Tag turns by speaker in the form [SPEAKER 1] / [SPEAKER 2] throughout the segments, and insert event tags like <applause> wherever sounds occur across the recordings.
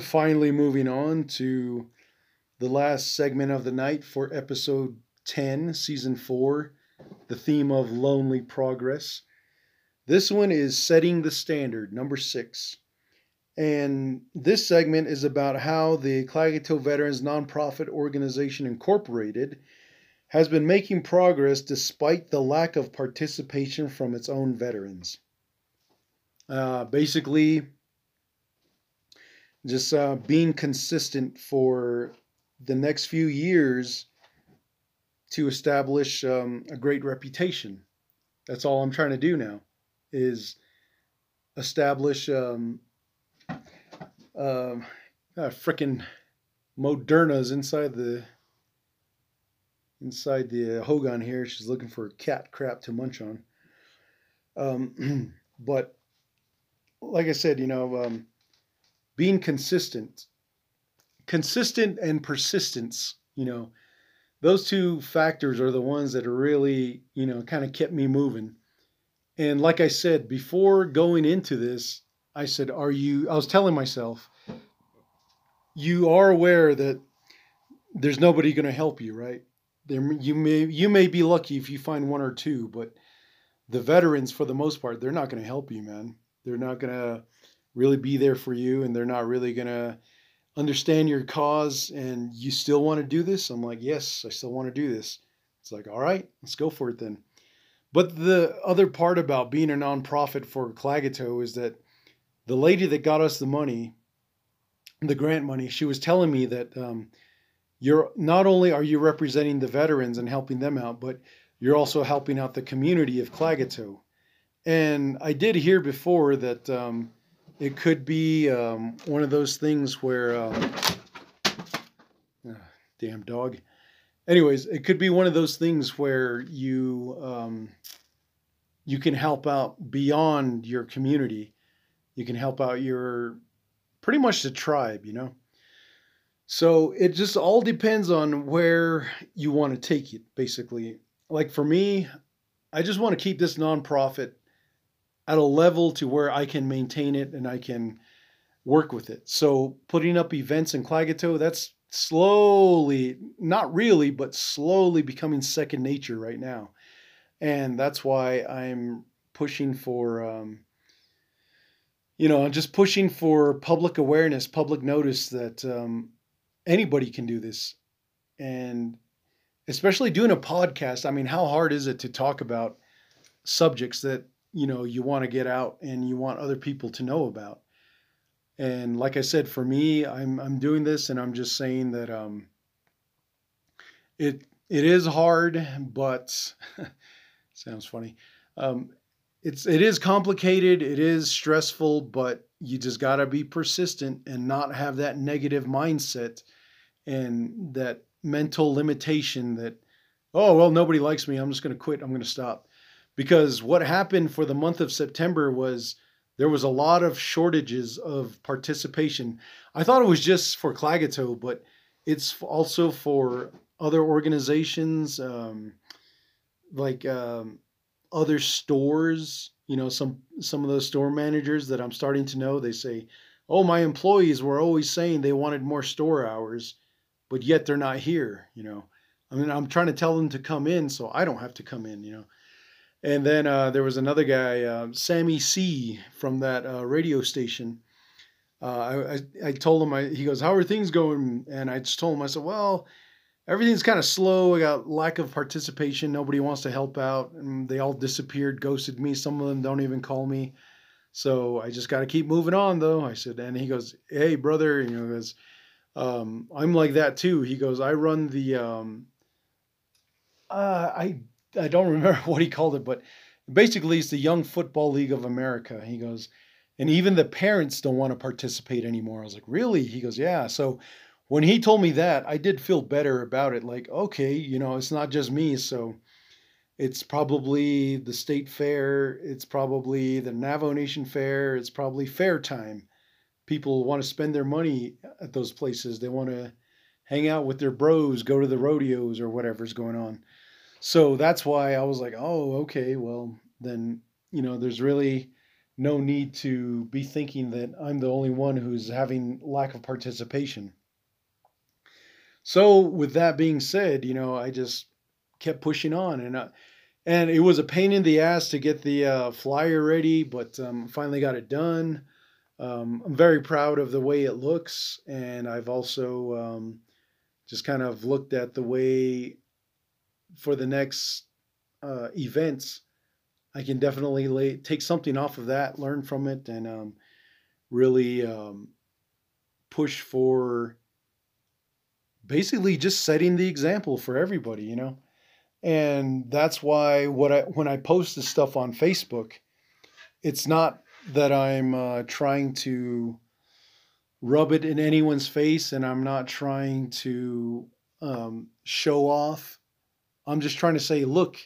[SPEAKER 1] Finally, moving on to the last segment of the night for episode 10, season 4, the theme of lonely progress. This one is setting the standard, number 6. And this segment is about how the Klagetoh Veterans Nonprofit Organization Incorporated has been making progress despite the lack of participation from its own veterans. Uh, basically, just uh, being consistent for the next few years to establish um, a great reputation. That's all I'm trying to do now, is establish um, uh, uh, frickin' Moderna's inside the inside the Hogan here. She's looking for cat crap to munch on. Um, <clears throat> but like I said, you know, um, being consistent, consistent and persistence, you know, those two factors are the ones that are really, you know, kind of kept me moving. And like I said, before going into this, I said, Are you, I was telling myself, you are aware that there's nobody going to help you, right? There, you may you may be lucky if you find one or two, but the veterans, for the most part, they're not going to help you, man. They're not going to really be there for you, and they're not really going to understand your cause. And you still want to do this? I'm like, yes, I still want to do this. It's like, all right, let's go for it then. But the other part about being a nonprofit for Klagetoh is that the lady that got us the money, the grant money, she was telling me that um, you're not only are you representing the veterans and helping them out, but you're also helping out the community of Klagetoh. And I did hear before that um, it could be um, one of those things where, um, ah, damn dog. Anyways, it could be one of those things where you um, you can help out beyond your community. You can help out your pretty much the tribe, you know. So it just all depends on where you want to take it, basically. Like for me, I just want to keep this nonprofit at a level to where I can maintain it and I can work with it. So putting up events in Klagetoh, that's slowly, not really, but slowly becoming second nature right now. And that's why I'm pushing for, um, you know, I'm just pushing for public awareness, public notice that um, anybody can do this. And especially doing a podcast, I mean, how hard is it to talk about subjects that, you know, you want to get out and you want other people to know about? And like I said, for me, I'm I'm doing this and I'm just saying that um it it is hard, but <laughs> sounds funny. Um it's it is complicated, it is stressful, but you just got to be persistent and not have that negative mindset and that mental limitation that oh well nobody likes me i'm just going to quit i'm going to stop because what happened for the month of september was there was a lot of shortages of participation i thought it was just for klagetoh but it's also for other organizations um, like um, other stores you know some some of those store managers that i'm starting to know they say oh my employees were always saying they wanted more store hours but yet they're not here, you know. I mean, I'm trying to tell them to come in so I don't have to come in, you know. And then uh, there was another guy, uh, Sammy C from that uh, radio station. Uh, I, I, told him, I, he goes, How are things going? And I just told him, I said, Well, everything's kind of slow. I got lack of participation. Nobody wants to help out. And they all disappeared, ghosted me. Some of them don't even call me. So I just got to keep moving on, though. I said, and he goes, Hey, brother, you know, goes, um, I'm like that too. He goes, I run the, um, uh, I, I don't remember <laughs> what he called it, but basically it's the Young Football League of America. He goes, and even the parents don't want to participate anymore. I was like, really? He goes, yeah. So when he told me that, I did feel better about it. Like, okay, you know, it's not just me. So it's probably the state fair. It's probably the Navajo Nation fair. It's probably fair time people want to spend their money at those places. They want to hang out with their bros, go to the rodeos or whatever's going on. So that's why I was like, oh, okay, well, then, you know, there's really no need to be thinking that I'm the only one who's having lack of participation. So, with that being said, you know, I just kept pushing on, and uh, and it was a pain in the ass to get the uh, flyer ready, but um, finally got it done. Um, I'm very proud of the way it looks, and I've also um, just kind of looked at the way for the next uh, events, I can definitely lay, take something off of that, learn from it, and um, really um, push for basically just setting the example for everybody, you know. And that's why what I when I post this stuff on Facebook, it's not that I'm uh, trying to rub it in anyone's face, and I'm not trying to um, show off. I'm just trying to say, look,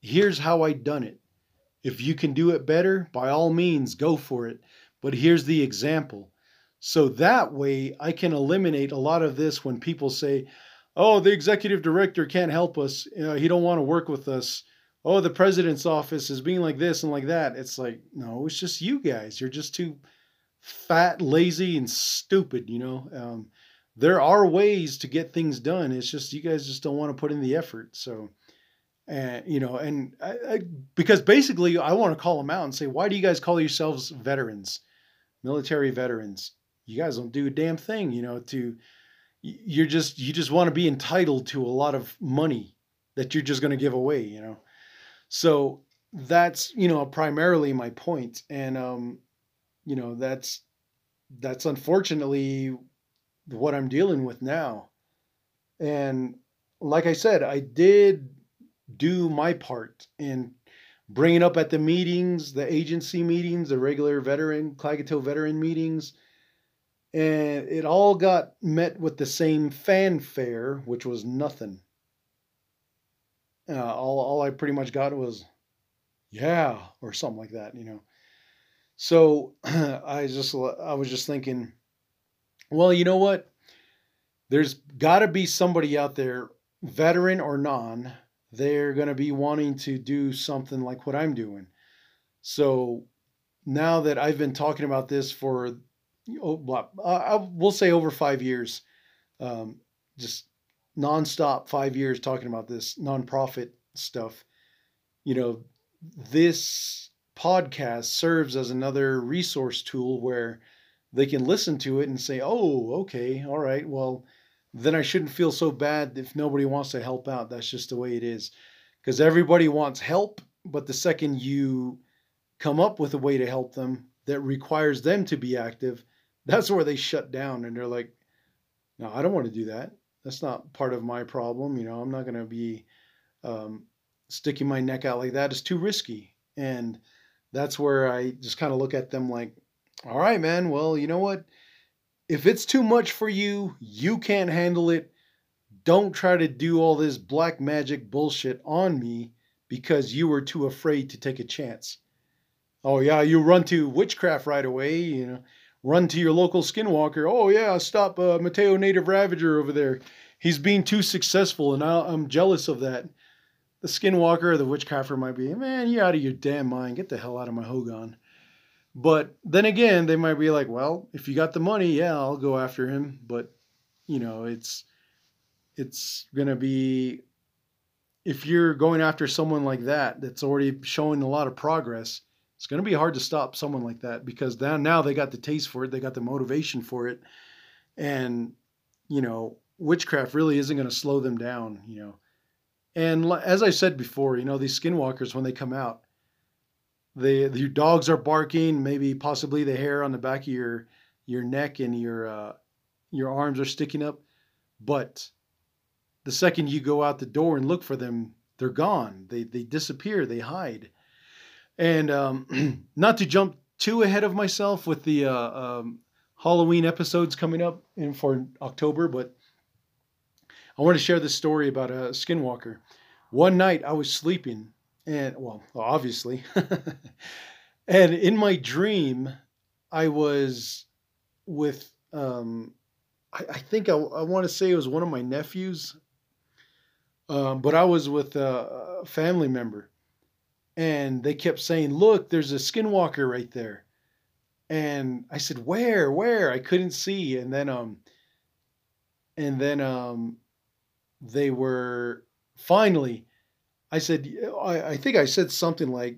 [SPEAKER 1] here's how I done it. If you can do it better, by all means, go for it. But here's the example. So that way I can eliminate a lot of this when people say, "Oh, the executive director can't help us. You know, he don't want to work with us." Oh, the president's office is being like this and like that. It's like, no, it's just you guys. You're just too fat, lazy, and stupid. You know, um, there are ways to get things done. It's just you guys just don't want to put in the effort. So, and you know, and I, I, because basically, I want to call them out and say, why do you guys call yourselves veterans, military veterans? You guys don't do a damn thing. You know, to you're just you just want to be entitled to a lot of money that you're just going to give away. You know, so that's you know primarily my point, and um, you know that's that's unfortunately what I'm dealing with now. And like I said, I did do my part in bringing up at the meetings, the agency meetings, the regular veteran, Klagetoh veteran meetings. And it all got met with the same fanfare, which was nothing. Uh, all, all I pretty much got was, yeah, or something like that, you know. So <clears throat> I just, I was just thinking, well, you know what? There's got to be somebody out there, veteran or non, they're going to be wanting to do something like what I'm doing. So now that I've been talking about this for, oh, I will say over five years, um, just nonstop five years talking about this nonprofit stuff, you know, this podcast serves as another resource tool where they can listen to it and say, oh, okay, all right, well, then I shouldn't feel so bad if nobody wants to help out. That's just the way it is. Because everybody wants help, but the second you come up with a way to help them that requires them to be active, that's where they shut down and they're like, no, I don't want to do that. That's not part of my problem. You know, I'm not going to be um, sticking my neck out like that. It's too risky. And that's where I just kind of look at them like, all right, man, well, you know what? if it's too much for you, you can't handle it. Don't try to do all this black magic bullshit on me because you were too afraid to take a chance. Oh yeah, you run to witchcraft right away, you know. Run to your local skinwalker. Oh yeah, stop uh, Mateo Native Ravager over there. He's being too successful, and I, am jealous of that. The skinwalker or the witchcrafter might be, man, you're out of your damn mind. Get the hell out of my Hogan. But then again, they might be like, well, if you got the money, yeah, I'll go after him. But you know, it's it's gonna be if you're going after someone like that that's already showing a lot of progress, it's gonna be hard to stop someone like that because now now they got the taste for it, they got the motivation for it, and you know, witchcraft really isn't gonna slow them down. You know, and as I said before, you know, these skinwalkers when they come out the your dogs are barking, maybe possibly the hair on the back of your your neck and your uh, your arms are sticking up, but the second you go out the door and look for them, they're gone. They they disappear. They hide. And um, <clears throat> not to jump too ahead of myself with the uh, um, Halloween episodes coming up in for October, but I want to share this story about a skinwalker. One night I was sleeping and well, obviously. <laughs> and in my dream, I was with, um, I, I think I, I want to say it was one of my nephews, um, but I was with a, a family member. and they kept saying, "Look, there's a skinwalker right there." And I said, "Where? Where?" I couldn't see. And then um and then um they were finally I said I, I think I said something like,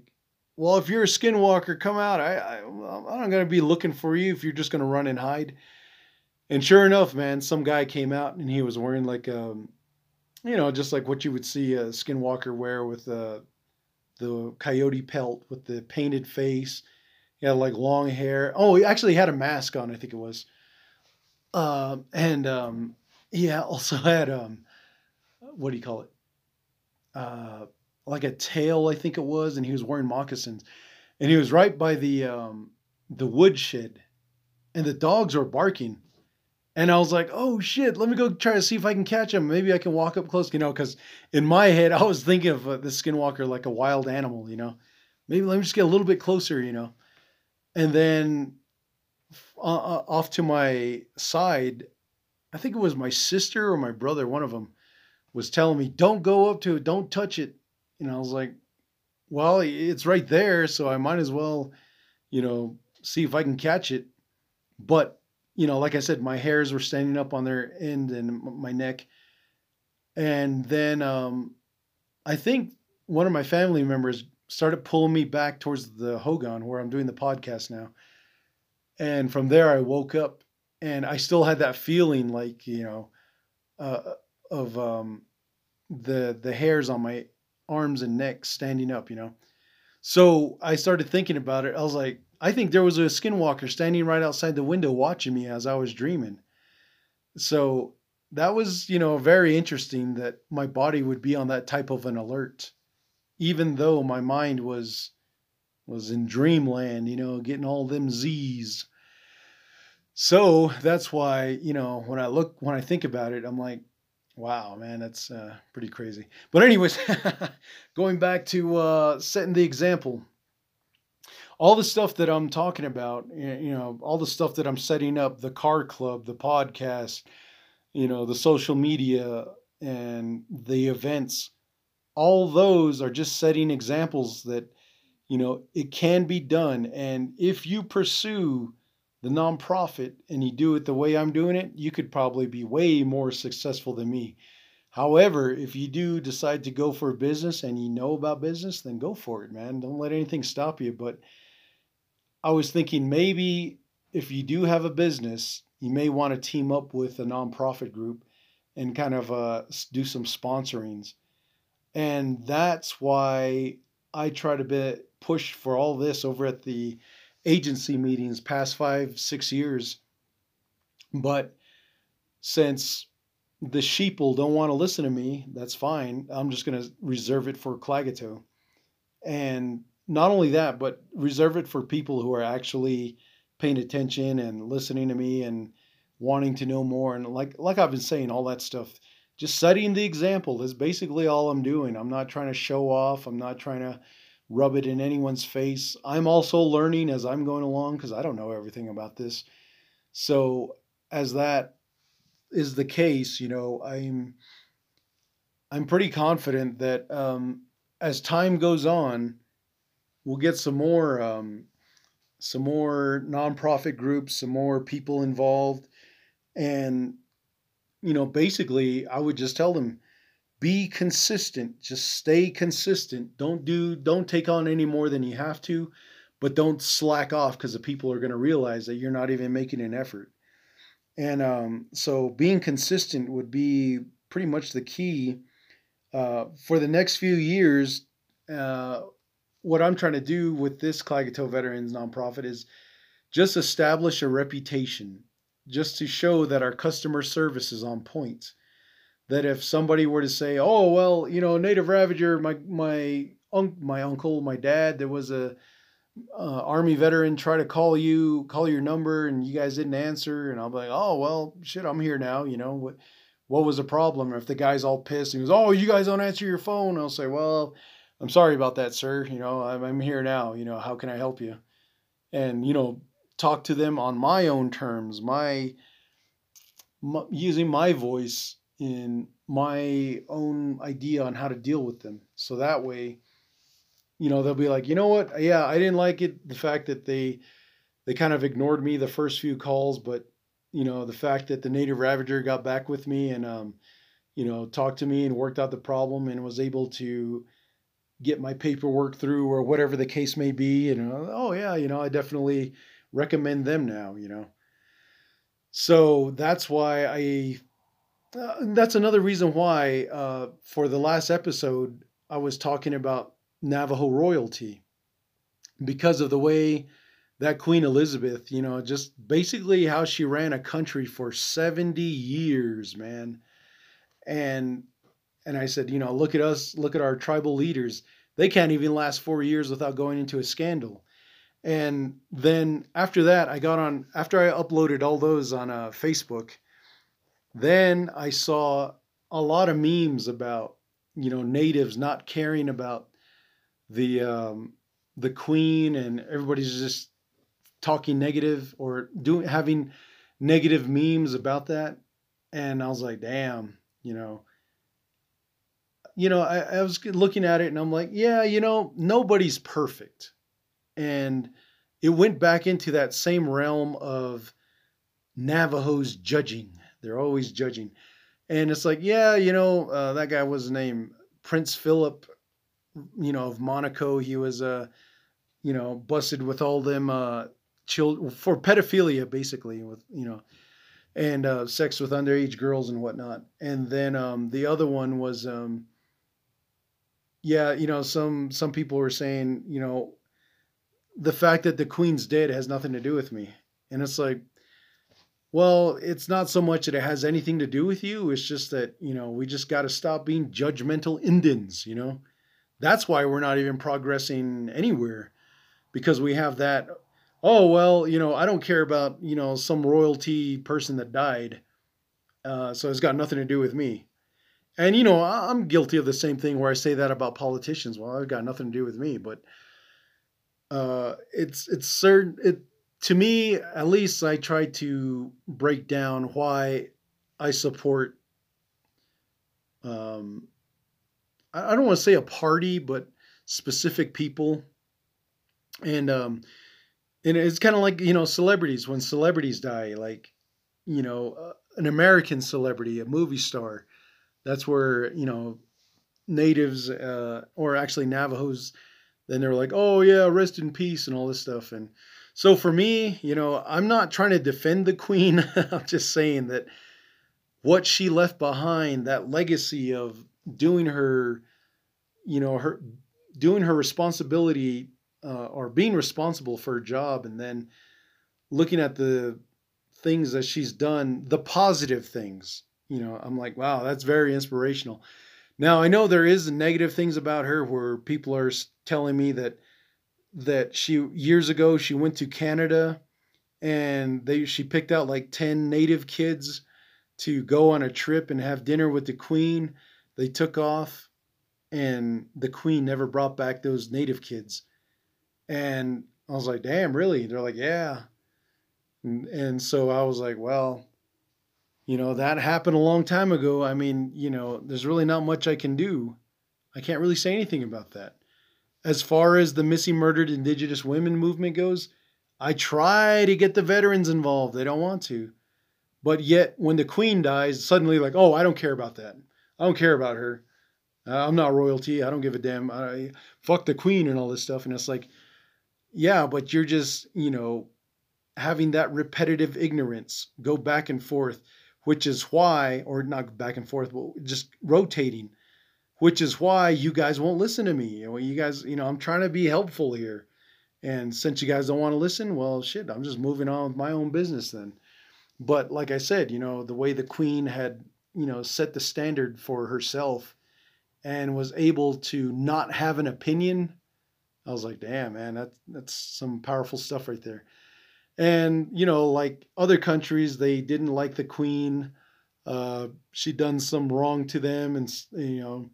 [SPEAKER 1] "Well, if you're a skinwalker, come out. I, I I'm gonna be looking for you if you're just gonna run and hide." And sure enough, man, some guy came out and he was wearing like um, you know, just like what you would see a skinwalker wear with uh, the coyote pelt with the painted face. He had like long hair. Oh, he actually had a mask on, I think it was. Uh, and um, he also <laughs> had um, what do you call it? Uh, like a tail, I think it was, and he was wearing moccasins, and he was right by the um, the woodshed, and the dogs were barking, and I was like, oh shit, let me go try to see if I can catch him. Maybe I can walk up close, you know, because in my head, <laughs> I was thinking of uh, the skinwalker like a wild animal, you know. Maybe let me just get a little bit closer, you know. And then uh, uh, off to my side, I think it was my sister or my brother, one of them, was telling me, don't go up to it, don't touch it. And I was like, well, it's right there, so I might as well, you know, see if I can catch it. But you know, like I said, my hairs were standing up on their end and my neck. And then um, I think one of my family members started pulling me back towards the Hogan where I'm doing the podcast now. And from there, I woke up and I still had that feeling like, you know, uh, of um, the the hairs on my arms and neck standing up, you know. So I started thinking about it. I was like, I think there was a skinwalker standing right outside the window watching me as I was dreaming. So that was, you know, very interesting that my body would be on that type of an alert, even though my mind was was in dreamland, you know, getting all them Z's. So that's why, you know, when I look, when I think about it, I'm like, wow, man, that's uh, pretty crazy. But anyways, <laughs> going back to uh, setting the example all the stuff that I'm talking about, you know, all the stuff that I'm setting up, the car club, the podcast, you know, the social media and the events, all those are just setting examples that, you know, it can be done. And if you pursue the nonprofit and you do it the way I'm doing it, you could probably be way more successful than me. However, if you do decide to go for a business and you know about business, then go for it, man. Don't let anything stop you. But I was thinking maybe if you do have a business, you may want to team up with a nonprofit group and kind of uh, do some sponsorings. And that's why I try to be, push for all this over at the agency meetings past five, six years. But since the sheeple don't want to listen to me, that's fine. I'm just going to reserve it for Klagetoh. And not only that, but reserve it for people who are actually paying attention and listening to me and wanting to know more. And like like I've been saying, all that stuff. Just setting the example is basically all I'm doing. I'm not trying to show off. I'm not trying to rub it in anyone's face. I'm also learning as I'm going along because I don't know everything about this. So as that is the case, you know, I'm I'm pretty confident that um, as time goes on, we'll get some more um, some more nonprofit groups, some more people involved, and you know, basically, I would just tell them, be consistent. Just stay consistent. Don't do don't take on any more than you have to, but don't slack off because the people are going to realize that you're not even making an effort. And um, so, being consistent would be pretty much the key uh, for the next few years. Uh, what I'm trying to do with this Klagetoh Veterans nonprofit is just establish a reputation, just to show that our customer service is on point. That if somebody were to say, "Oh, well, you know, Native Ravager, my my un- my uncle, my dad, there was a uh, army veteran try to call you, call your number, and you guys didn't answer," and I'll be like, "Oh, well, shit, I'm here now. You know what? What was the problem?" If the guy's all pissed, he goes, "Oh, you guys don't answer your phone," I'll say, "Well." I'm sorry about that, sir. You know, I'm, I'm here now. You know, how can I help you? And, you know, talk to them on my own terms, my, my using my voice in my own idea on how to deal with them. So that way, you know, they'll be like, you know what? Yeah, I didn't like it. The fact that they they kind of ignored me the first few calls, but you know, the fact that the native ravager got back with me and um, you know, talked to me and worked out the problem and was able to get my paperwork through or whatever the case may be. And uh, oh yeah, you know, I definitely recommend them now. You know, so that's why I. Uh, that's another reason why uh, for the last episode I was talking about Navajo royalty because of the way that Queen Elizabeth, you know, just basically how she ran a country for 70 years, man. And and I said, you know, look at us, look at our tribal leaders. They can't even last 4 years without going into a scandal. And then after that, I got on after I uploaded all those on uh, Facebook, then I saw a lot of memes about, you know, natives not caring about the um, the queen and everybody's just talking negative or doing having negative memes about that. And i was like damn you know. You know I, I was looking at it and i'm like yeah you know nobody's perfect. And it went back into that same realm of navajos judging they're always judging and it's like yeah you know uh, that guy was named prince philip you know, of Monaco. He was, uh, you know, busted with all them uh, children for pedophilia, basically, with you know, and uh, sex with underage girls and whatnot. And then um, the other one was, um, yeah, you know, some some people were saying, you know, the fact that the queen's dead has nothing to do with me, and it's like. Well, it's not so much that it has anything to do with you. It's just that, you know, we just got to stop being judgmental Indians, you know? That's why we're not even progressing anywhere because we have that. Oh, well, you know, I don't care about, you know, some royalty person that died. Uh, so it's got nothing to do with me. And, you know, I'm guilty of the same thing where I say that about politicians. Well, it's got nothing to do with me. But uh, it's, it's certain, it, to me, at least I try to break down why I support um, I don't want to say a party, but specific people. And um, and it's kind of like you know celebrities when celebrities die, like you know uh, an American celebrity, a movie star. That's where you know natives uh, or actually Navajos. Then they're like, oh yeah, rest in peace and all this stuff. And so for me, you know, I'm not trying to defend the queen. <laughs> I'm just saying that what she left behind, that legacy of doing her, you know, her doing her responsibility uh, or being responsible for her job, and then looking at the things that she's done, the positive things. You know, I'm like, wow, that's very inspirational. Now I know there is negative things about her where people are telling me that that she years ago she went to Canada and they she picked out like 10 native kids to go on a trip and have dinner with the queen they took off, and the queen never brought back those native kids. And I was like, damn, really? They're like, yeah. And, and so I was like, well, you know, that happened a long time ago. I mean, you know, there's really not much I can do. I can't really say anything about that. As far as the missing murdered indigenous women movement goes, I try to get the veterans involved. They don't want to. But yet, when the queen dies, suddenly, like, oh, I don't care about that. I don't care about her. Uh, I'm not royalty. I don't give a damn. I fuck the queen and all this stuff. And it's like, yeah, but you're just, you know, having that repetitive ignorance go back and forth, which is why, or not back and forth, but just rotating, which is why you guys won't listen to me. You guys, you know, I'm trying to be helpful here. And since you guys don't want to listen, well, shit, I'm just moving on with my own business then. But like I said, you know, the way the queen had you know, set the standard for herself and was able to not have an opinion. I was like, damn, man, that's that's some powerful stuff right there. And you know, like other countries, they didn't like the queen. Uh, she done some wrong to them, and you know,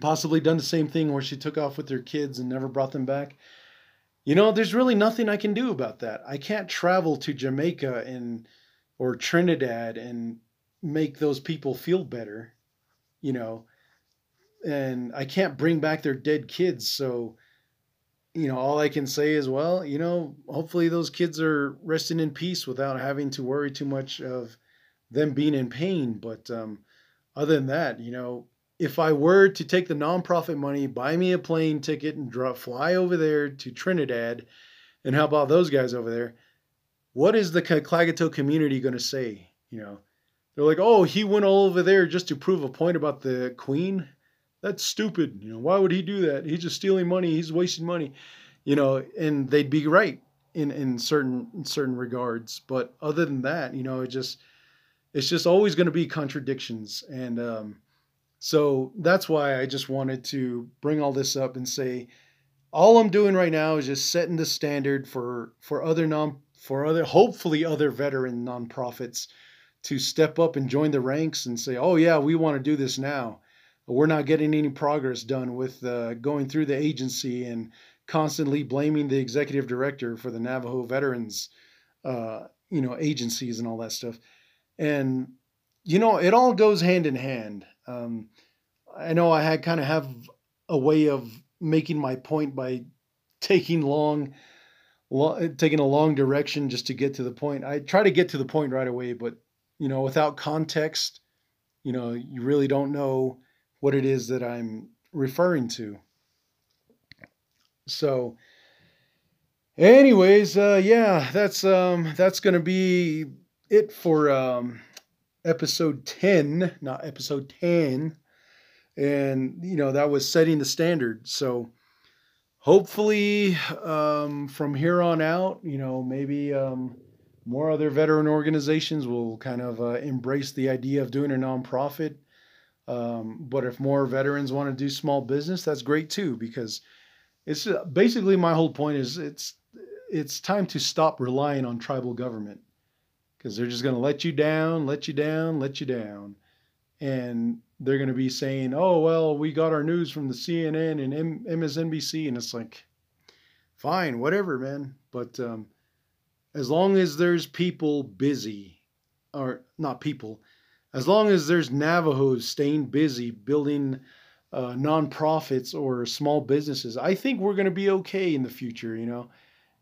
[SPEAKER 1] possibly done the same thing where she took off with their kids and never brought them back. You know, there's really nothing I can do about that. I can't travel to Jamaica and or Trinidad and make those people feel better. You know, and I can't bring back their dead kids. So, you know, all I can say is, well, you know, hopefully those kids are resting in peace without having to worry too much of them being in pain. But um, other than that, you know, if I were to take the nonprofit money, buy me a plane ticket and drop, fly over there to Trinidad, and help about those guys over there? What is the Klagetoh community going to say? You know, they're like, oh, he went all over there just to prove a point about the queen. That's stupid. You know, why would he do that? He's just stealing money. He's wasting money. You know, and they'd be right in in certain in certain regards. But other than that, you know, it just it's just always going to be contradictions and um, so that's why I just wanted to bring all this up and say all I'm doing right now is just setting the standard for for other non for other hopefully other veteran nonprofits to step up and join the ranks and say, "Oh yeah, we want to do this now." We're not getting any progress done with uh, going through the agency and constantly blaming the executive director for the Navajo veterans, uh, you know, agencies and all that stuff. And you know, it all goes hand in hand. Um, I know I had kind of have a way of making my point by taking long, long, taking a long direction just to get to the point. I try to get to the point right away, but you know, without context, you know, you really don't know what it is that I'm referring to. So, anyways, uh, yeah, that's um, that's gonna be it for um, episode 10, not episode 10. And, you know, that was setting the standard. So hopefully um, from here on out, you know, maybe um, more other veteran organizations will kind of uh, embrace the idea of doing a nonprofit. Um, but if more veterans want to do small business, that's great too, because it's uh, basically my whole point is it's it's time to stop relying on tribal government because they're just going to let you down, let you down, let you down. And they're going to be saying, oh, well, we got our news from the CNN and M- MSNBC. And it's like, fine, whatever, man. But um, as long as there's people busy, or not people, as long as there's Navajos staying busy building uh, nonprofits or small businesses, I think we're going to be okay in the future, you know.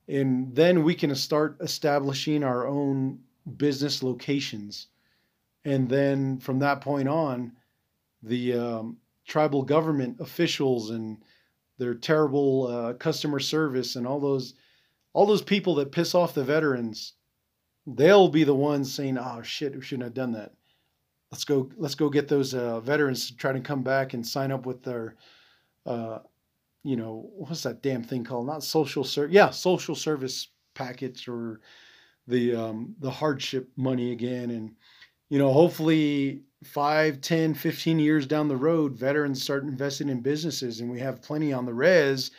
[SPEAKER 1] And then we can start establishing our own business locations. And then from that point on, the um, tribal government officials and their terrible uh, customer service and all those all those people that piss off the veterans they'll be the ones saying oh shit we shouldn't have done that. Let's go let's go get those uh, veterans to try to come back and sign up with their uh, you know what's that damn thing called? Not social service yeah social service packets or the um, the hardship money again and you know hopefully 5 10 15 years down the road veterans start investing in businesses and we have plenty on the res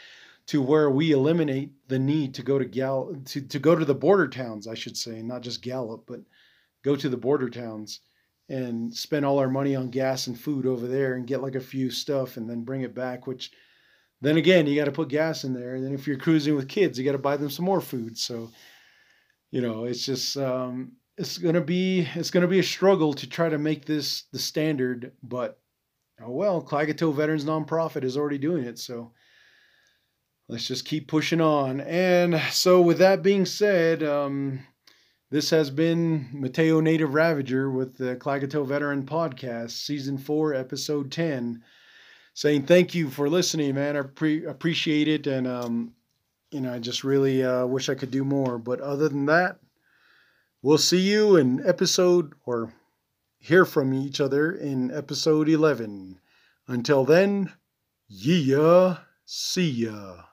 [SPEAKER 1] to where we eliminate the need to go to gal to, to go to the border towns i should say not just gallup but go to the border towns and spend all our money on gas and food over there and get like a few stuff and then bring it back which then again you got to put gas in there. And then if you're cruising with kids you got to buy them some more food. So you know, it's just um, it's gonna be it's gonna be a struggle to try to make this the standard, but oh well, Klagetoh Veterans Nonprofit is already doing it, so let's just keep pushing on. And so, with that being said, um, this has been Mateo Native Ravager with the Klagetoh Veteran Podcast, Season 4, Episode 10, saying thank you for listening, man. I pre- appreciate it. And um, you know, I just really uh, wish I could do more. But other than that, we'll see you in episode or hear from each other in episode 11. Until then, yeah, see ya.